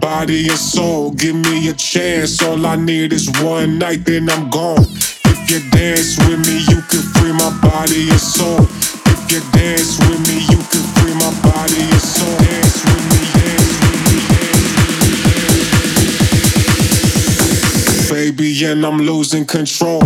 Body and soul. Give me a chance, all I need is one night, then I'm gone. If you dance with me, you can free my body and soul. If you dance with me, you can free my body and soul. Dance with me, dance with me, dance with me. Baby, and I'm losing control.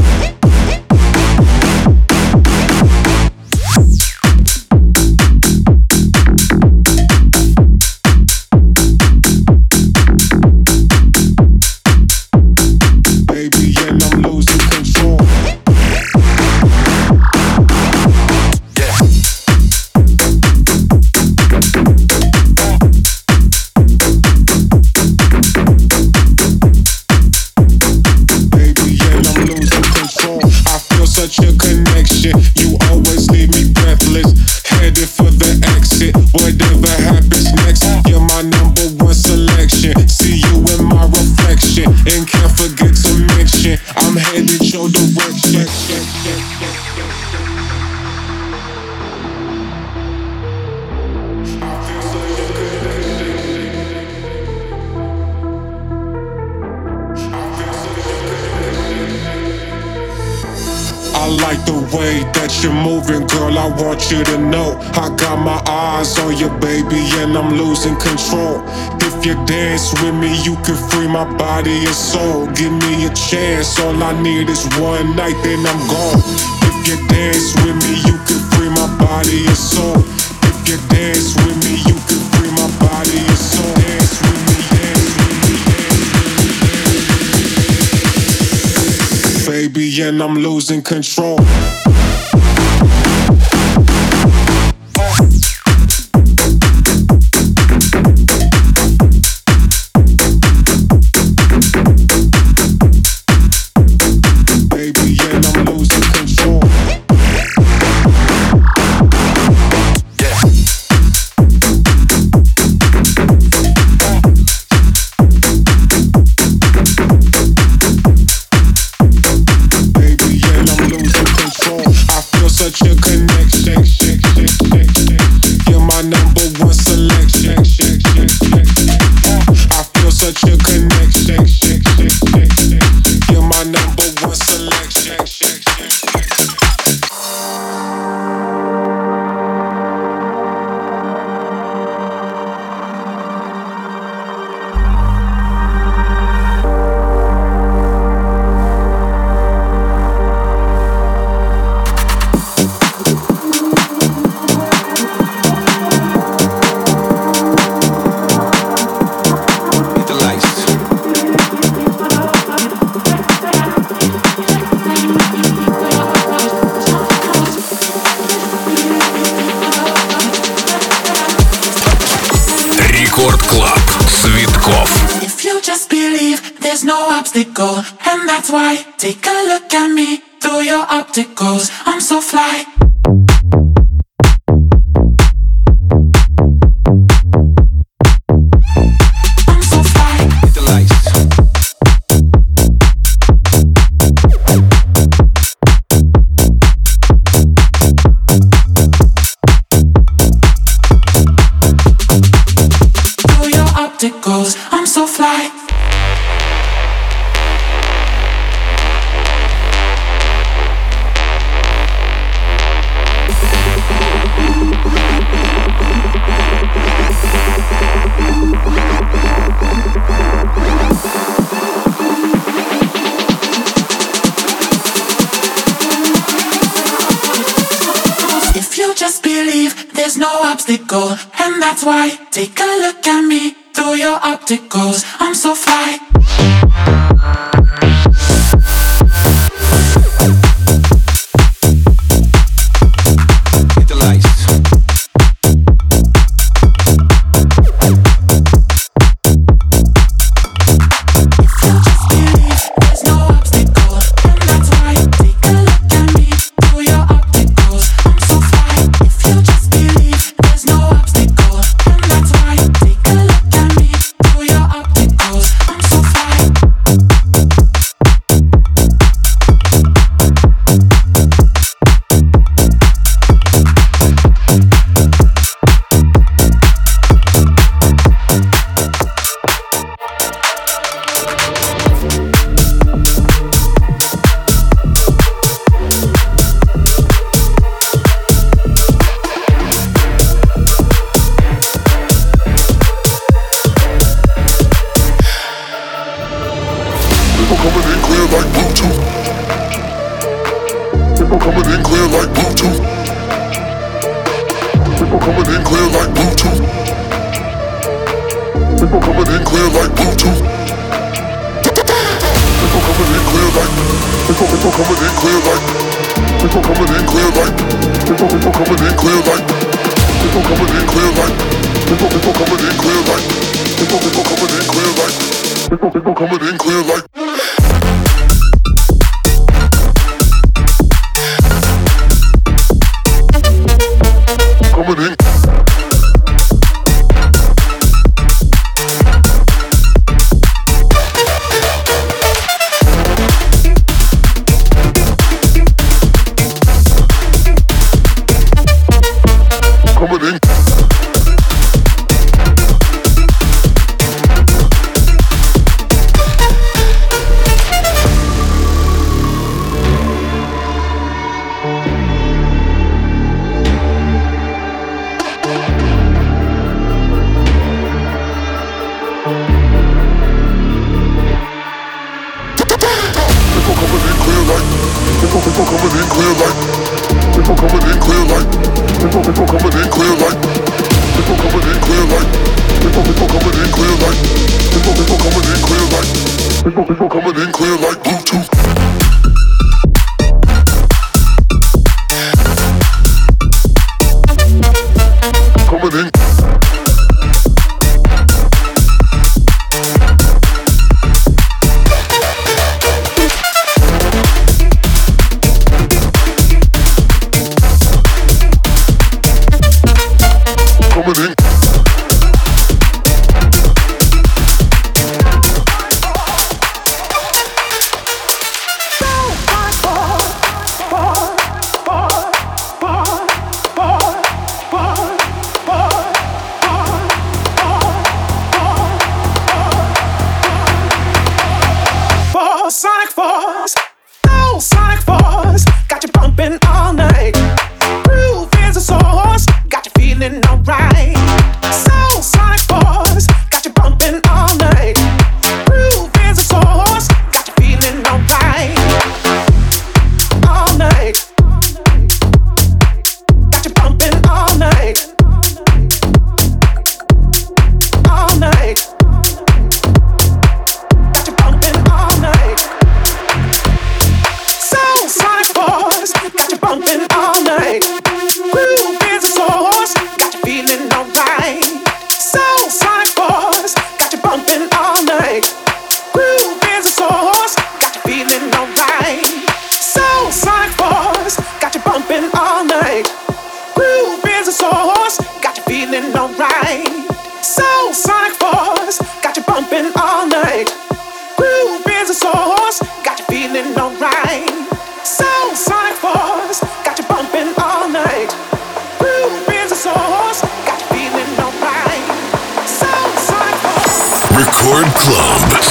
My body and soul. Give me a chance, all I need is one night, then I'm gone. If you dance with me, you can free my body and soul. If you dance with me, you can free my body and soul. Dance with me, dance with me, dance with me. baby, and I'm losing control.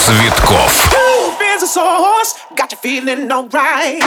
Цветков. Got you feeling alright.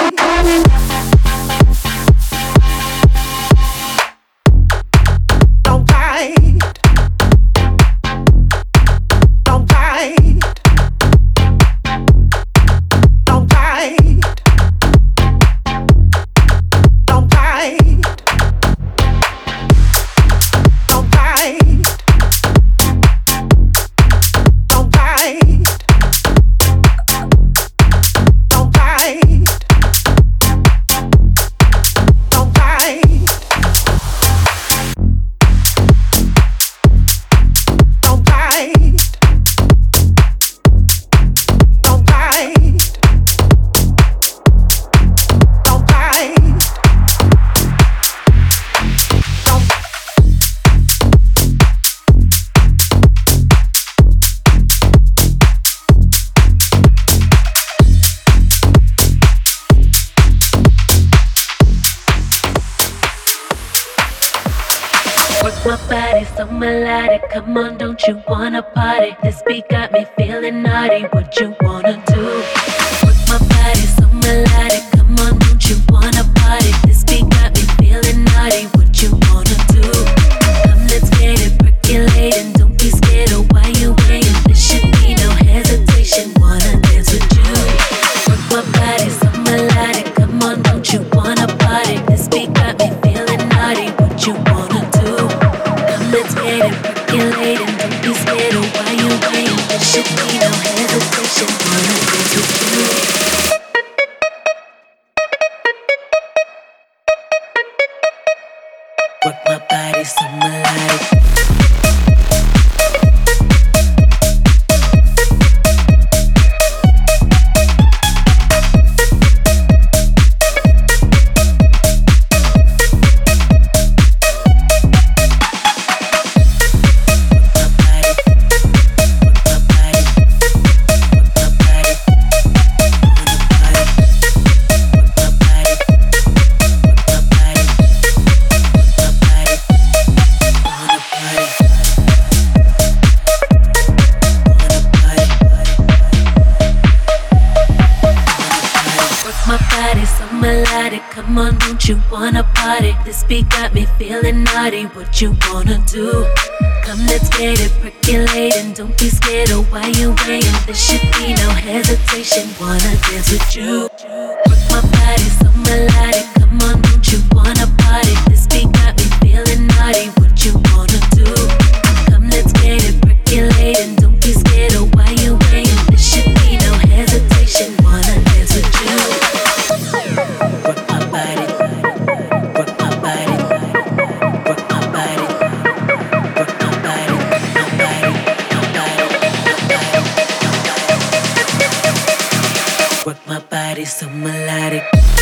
My body so melodic.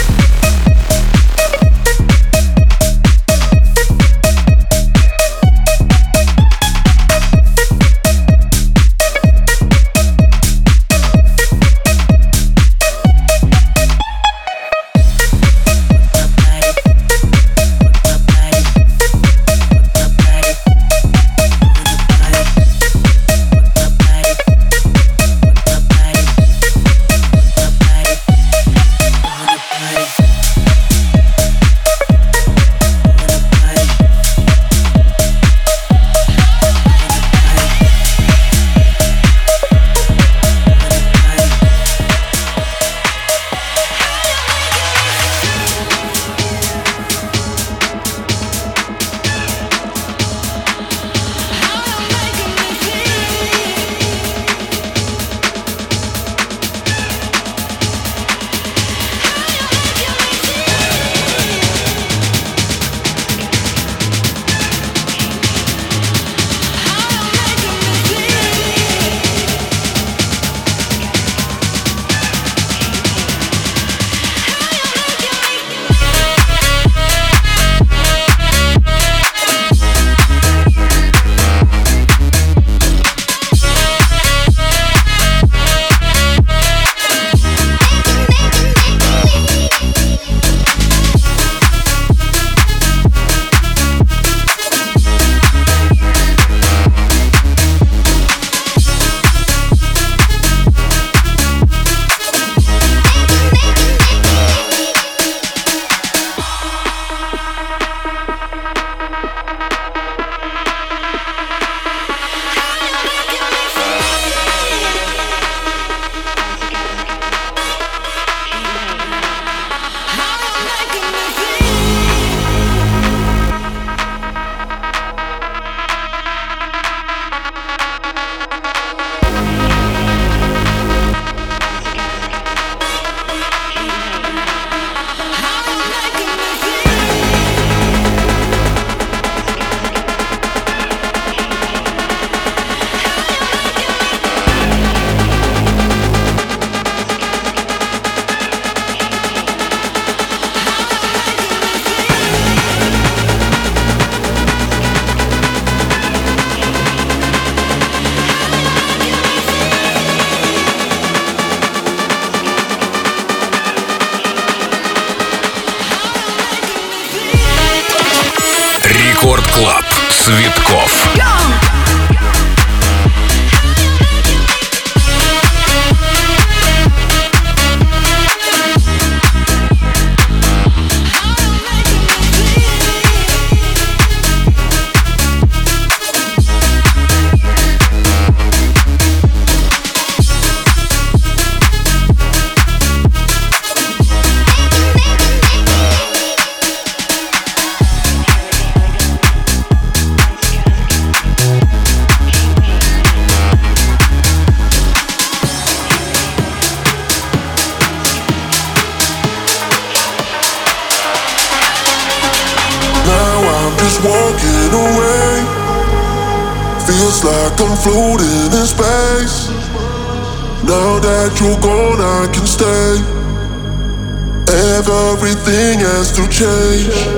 future.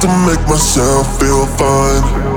Change. Thank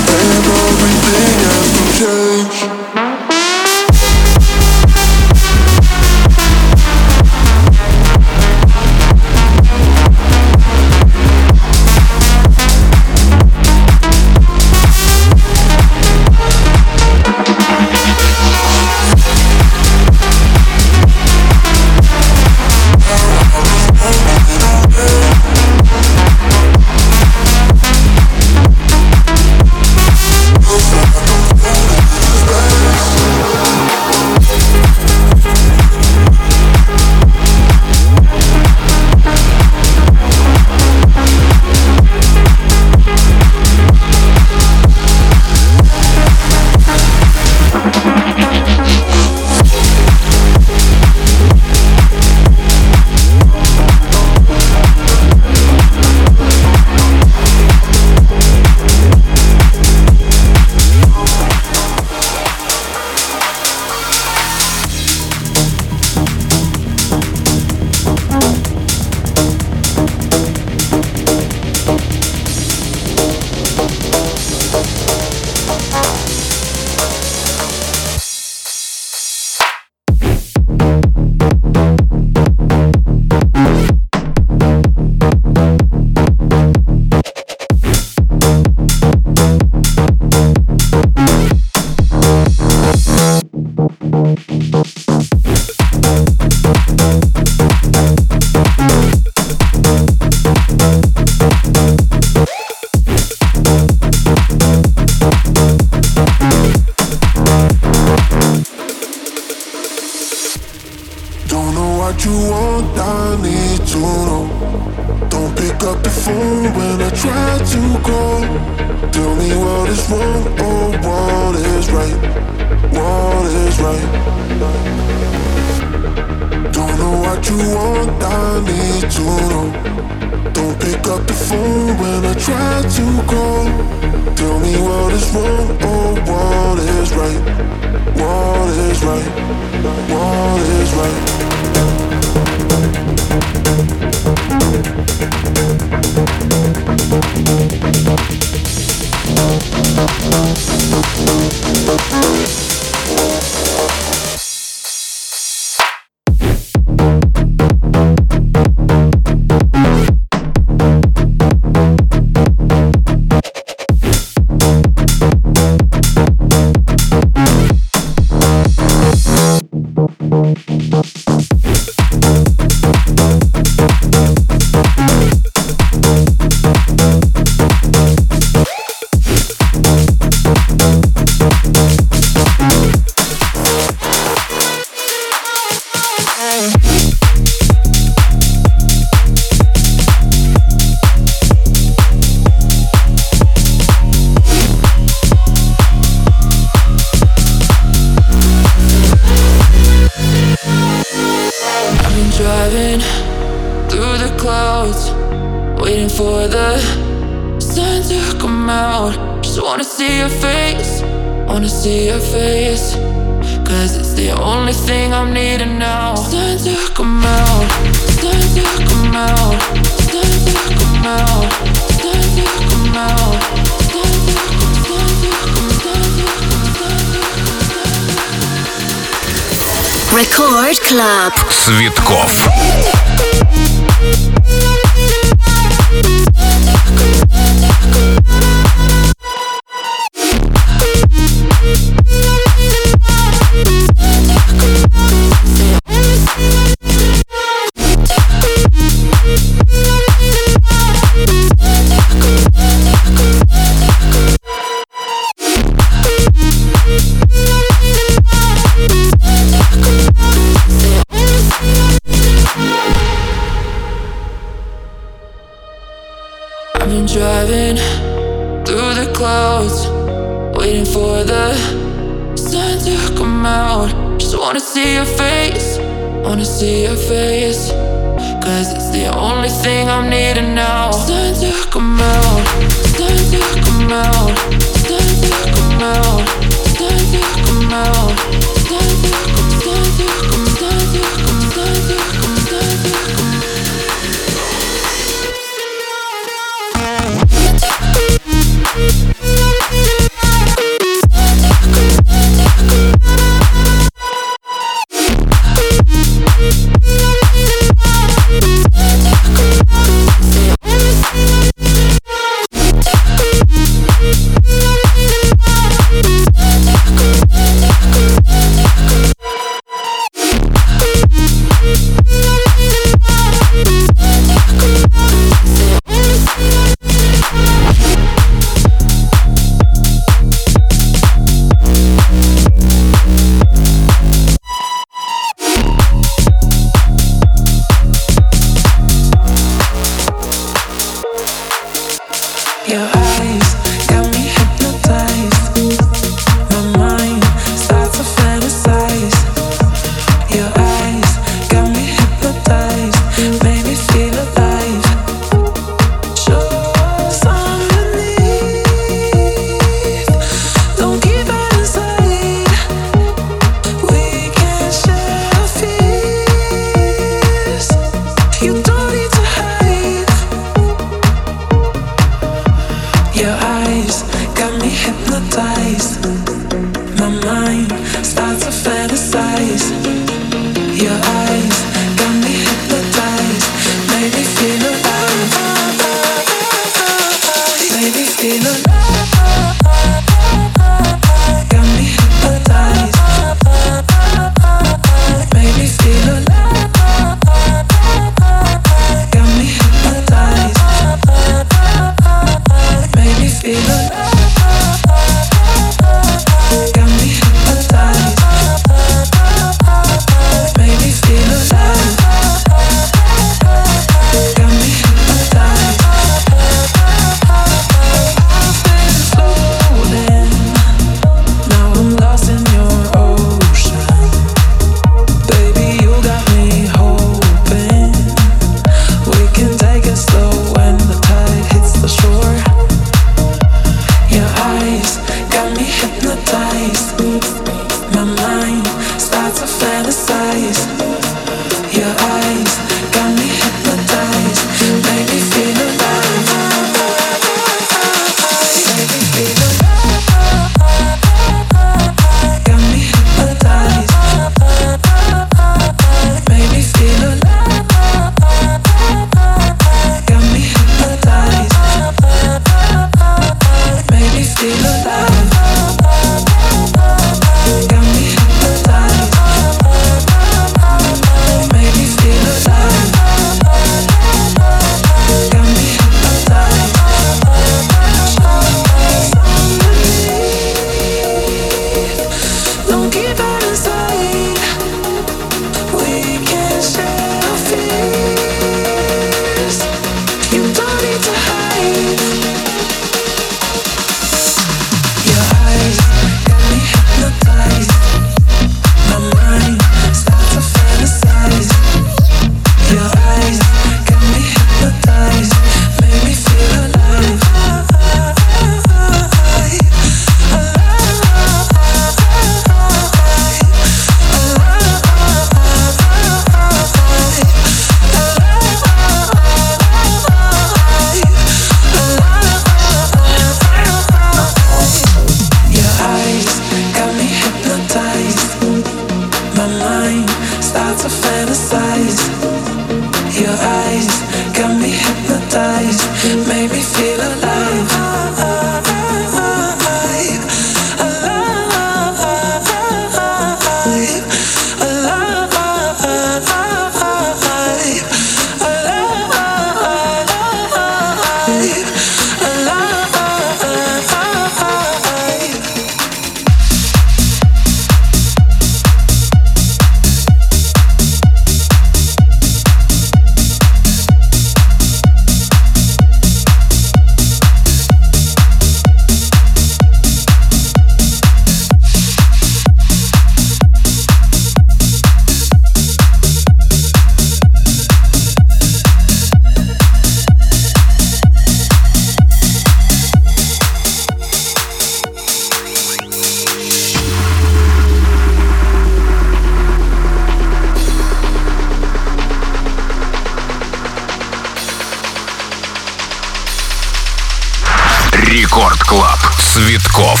Club. Цветков.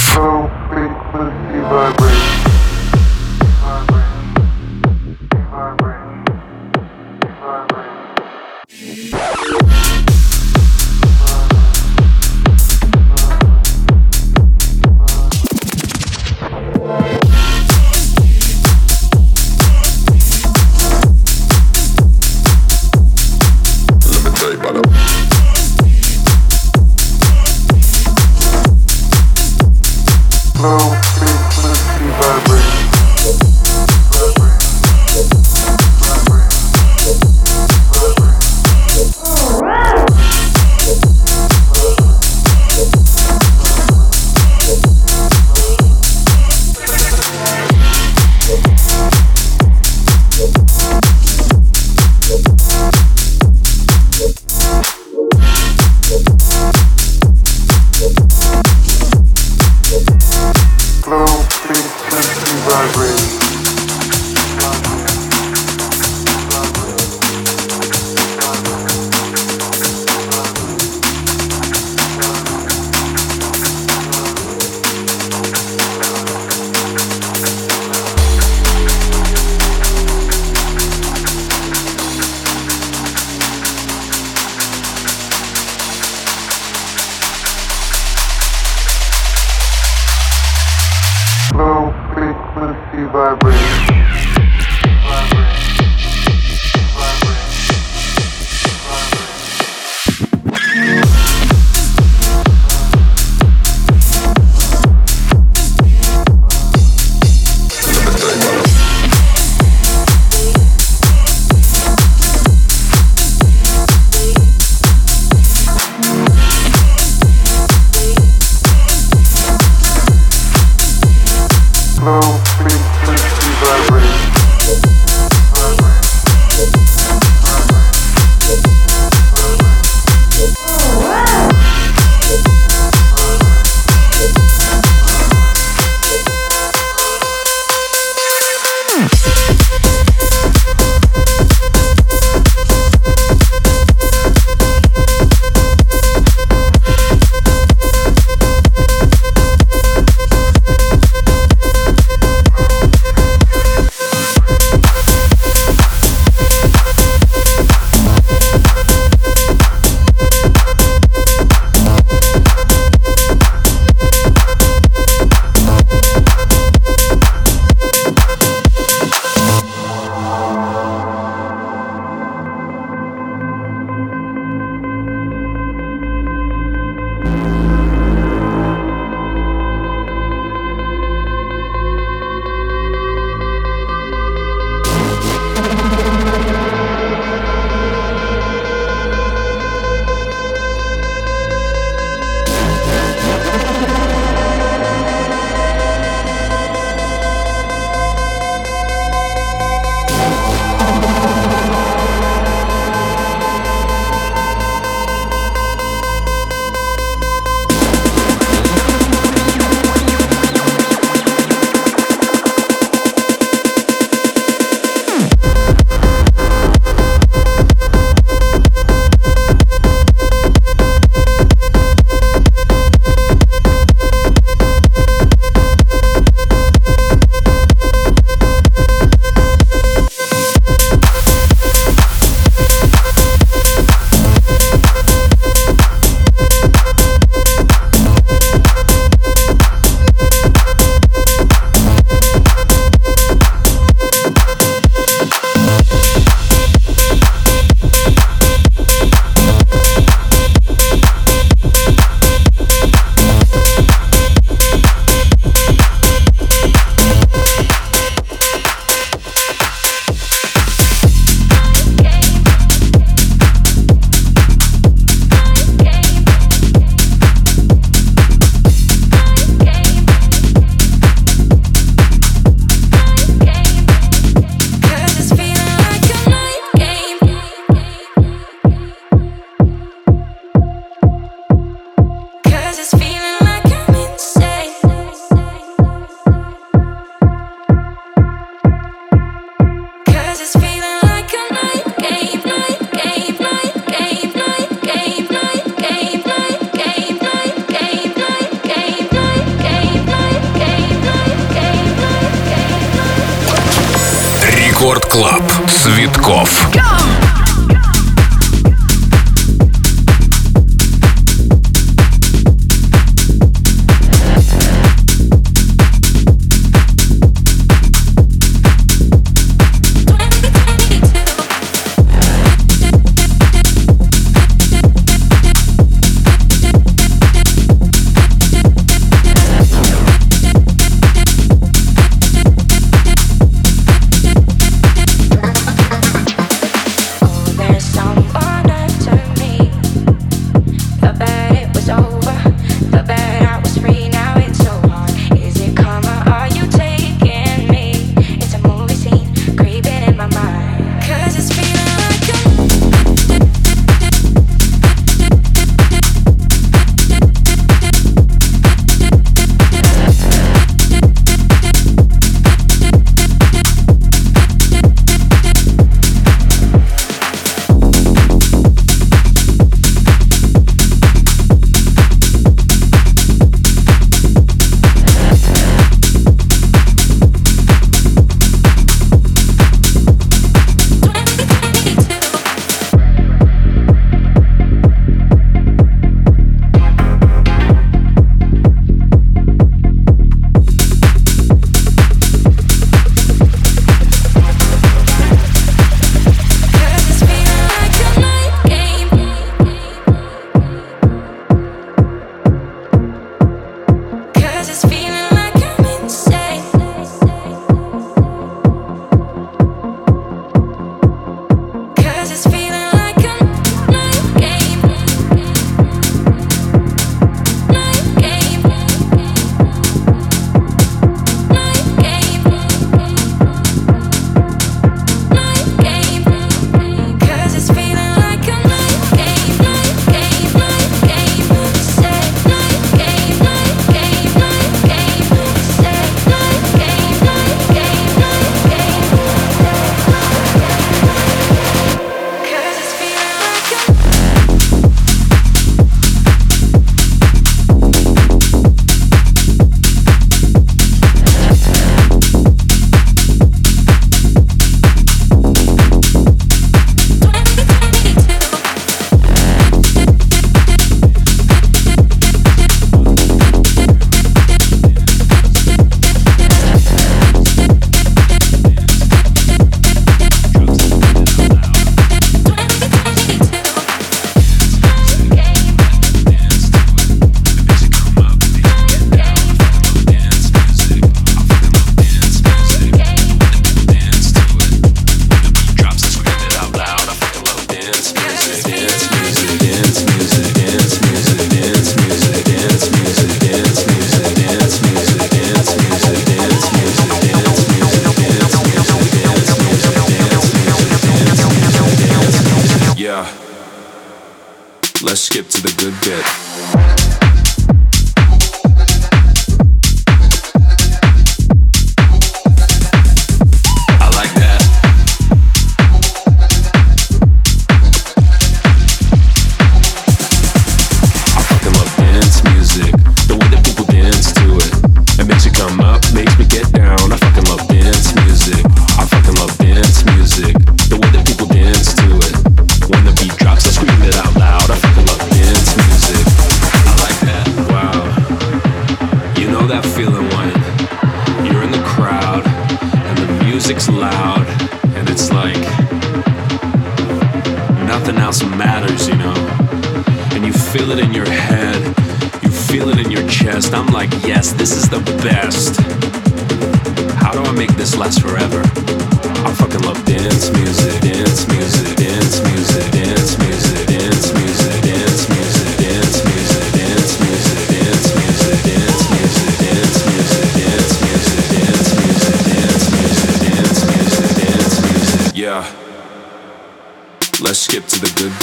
Цветков.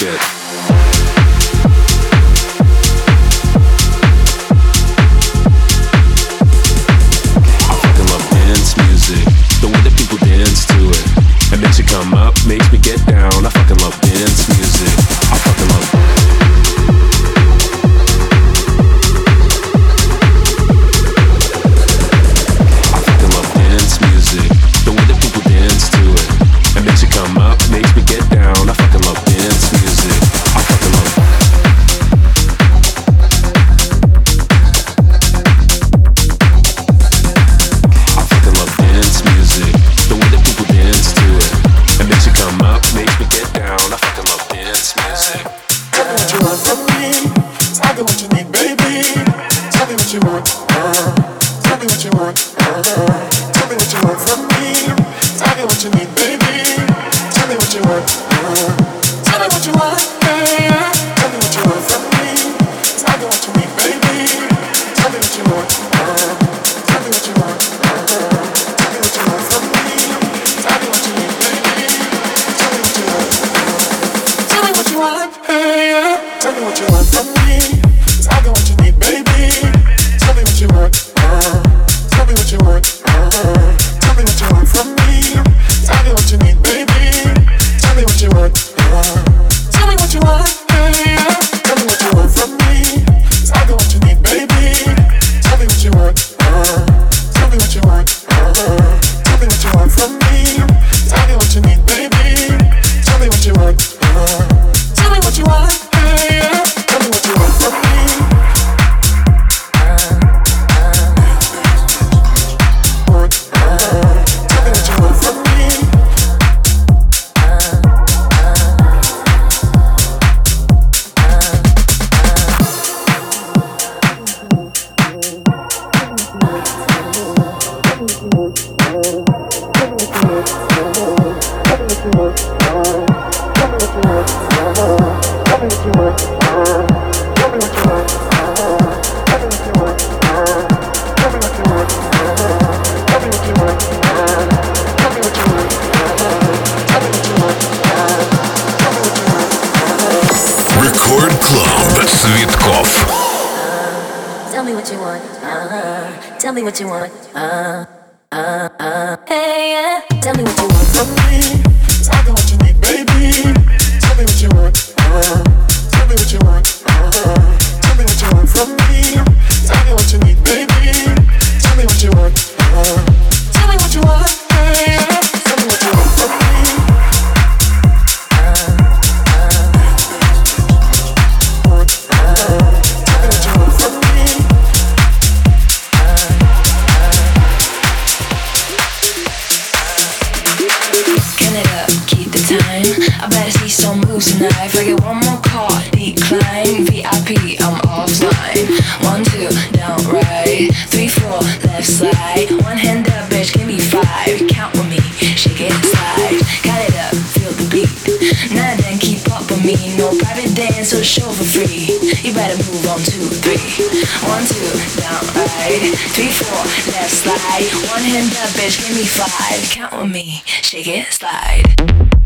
Dance three, four, left slide. One hand up, bitch, give me five. Count on me, shake it, slide.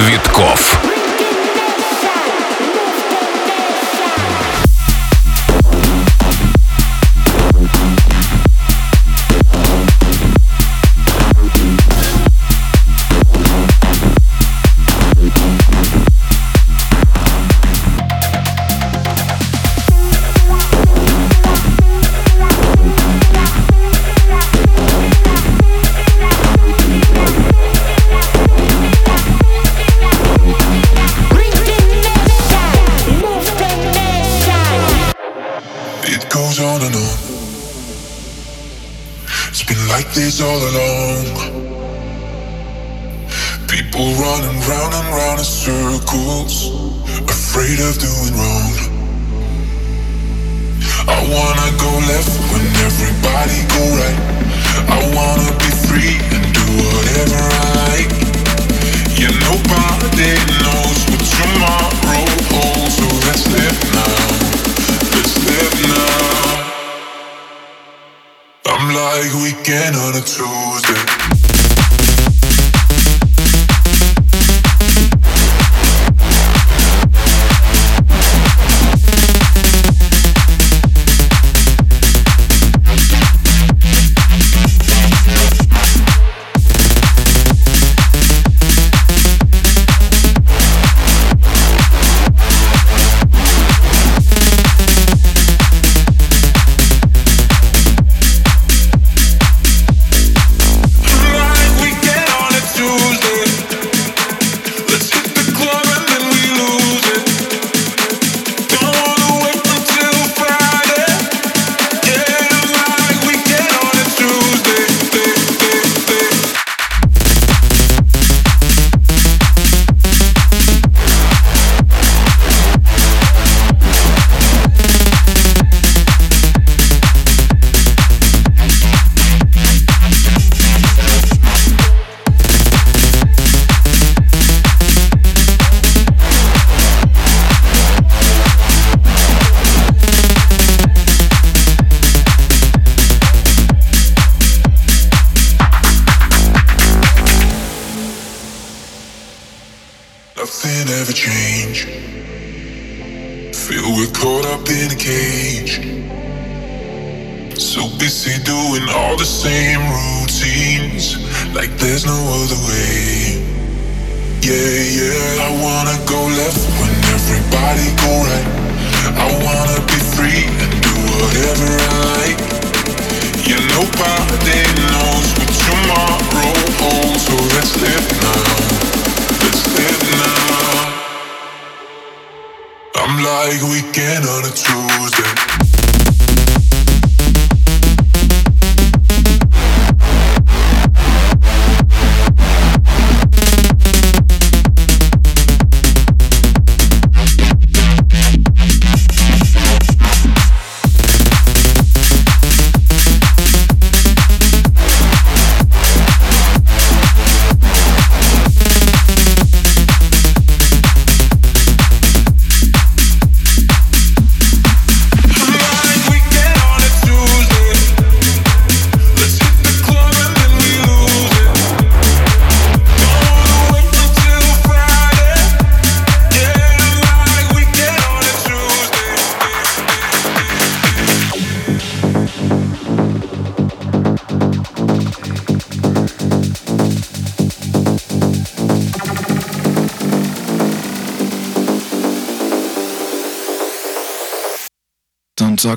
Цветков.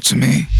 To me.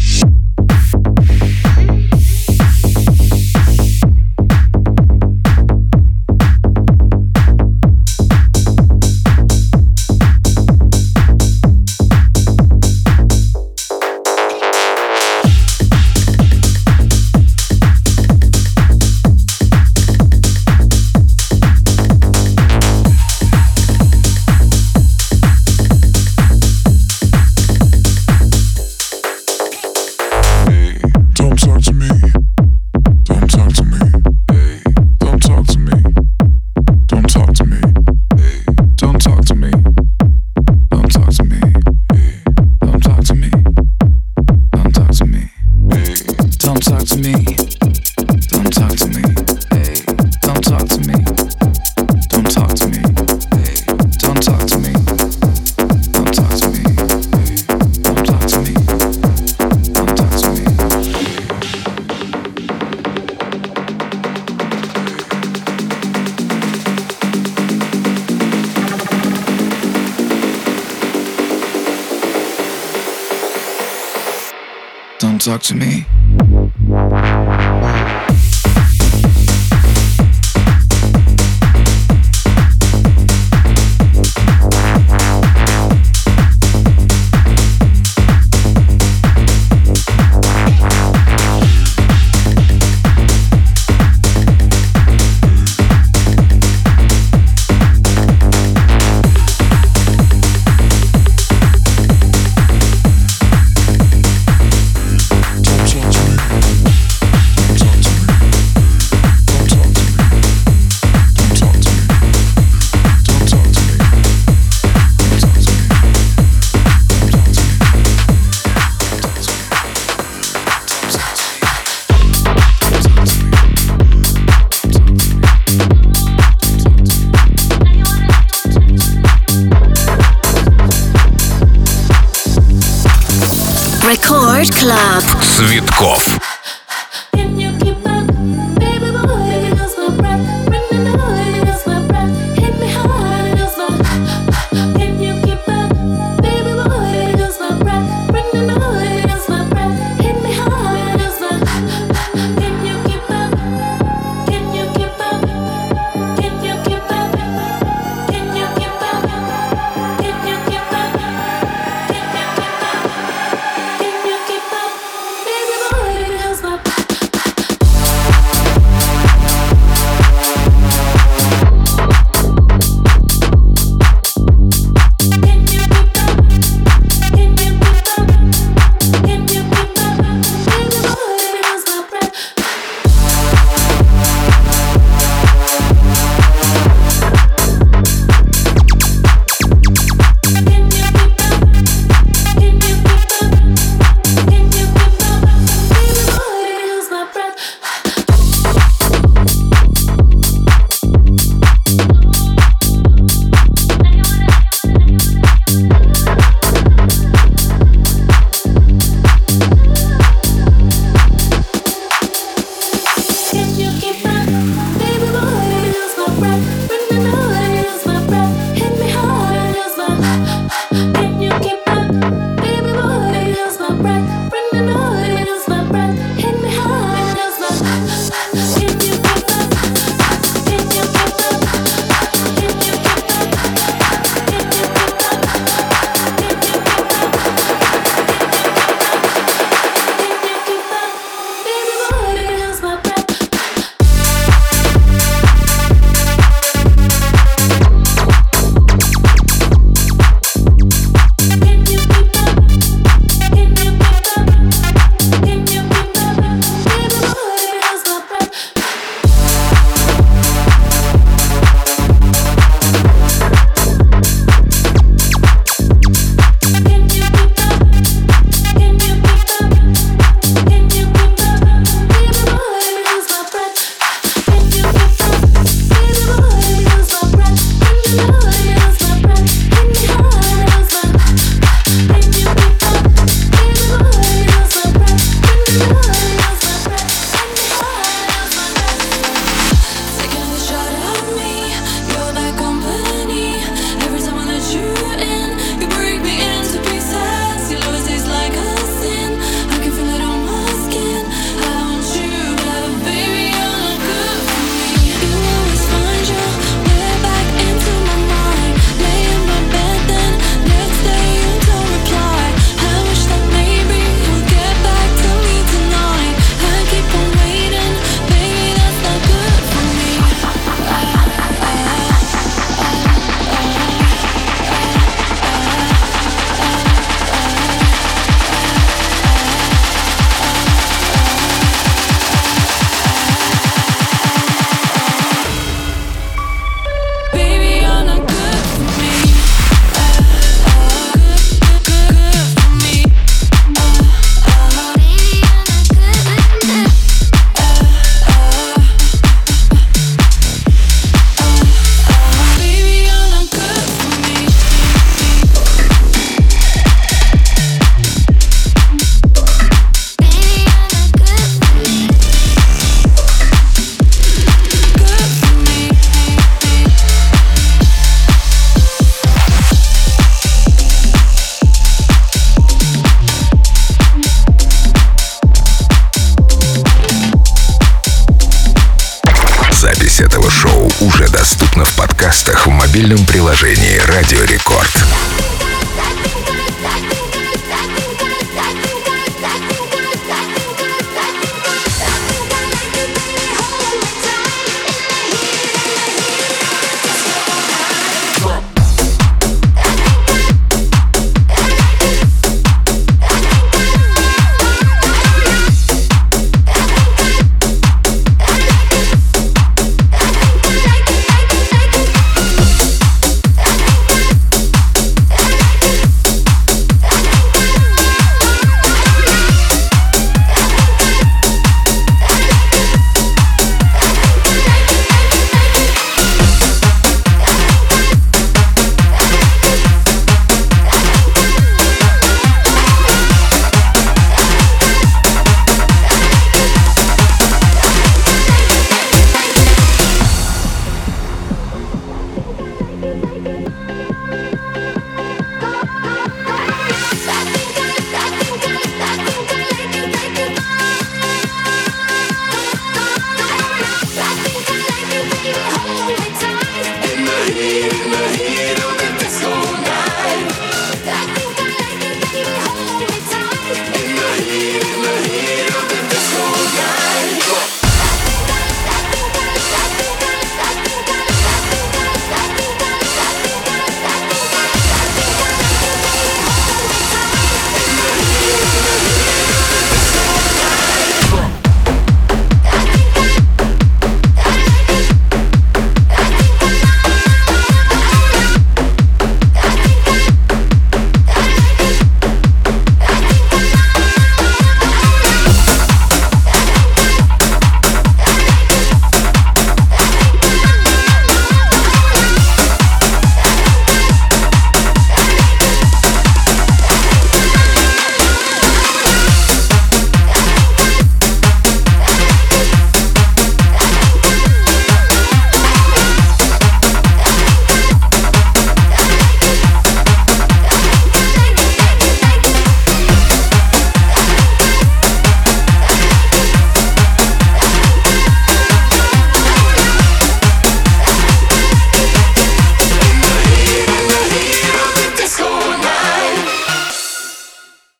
To me.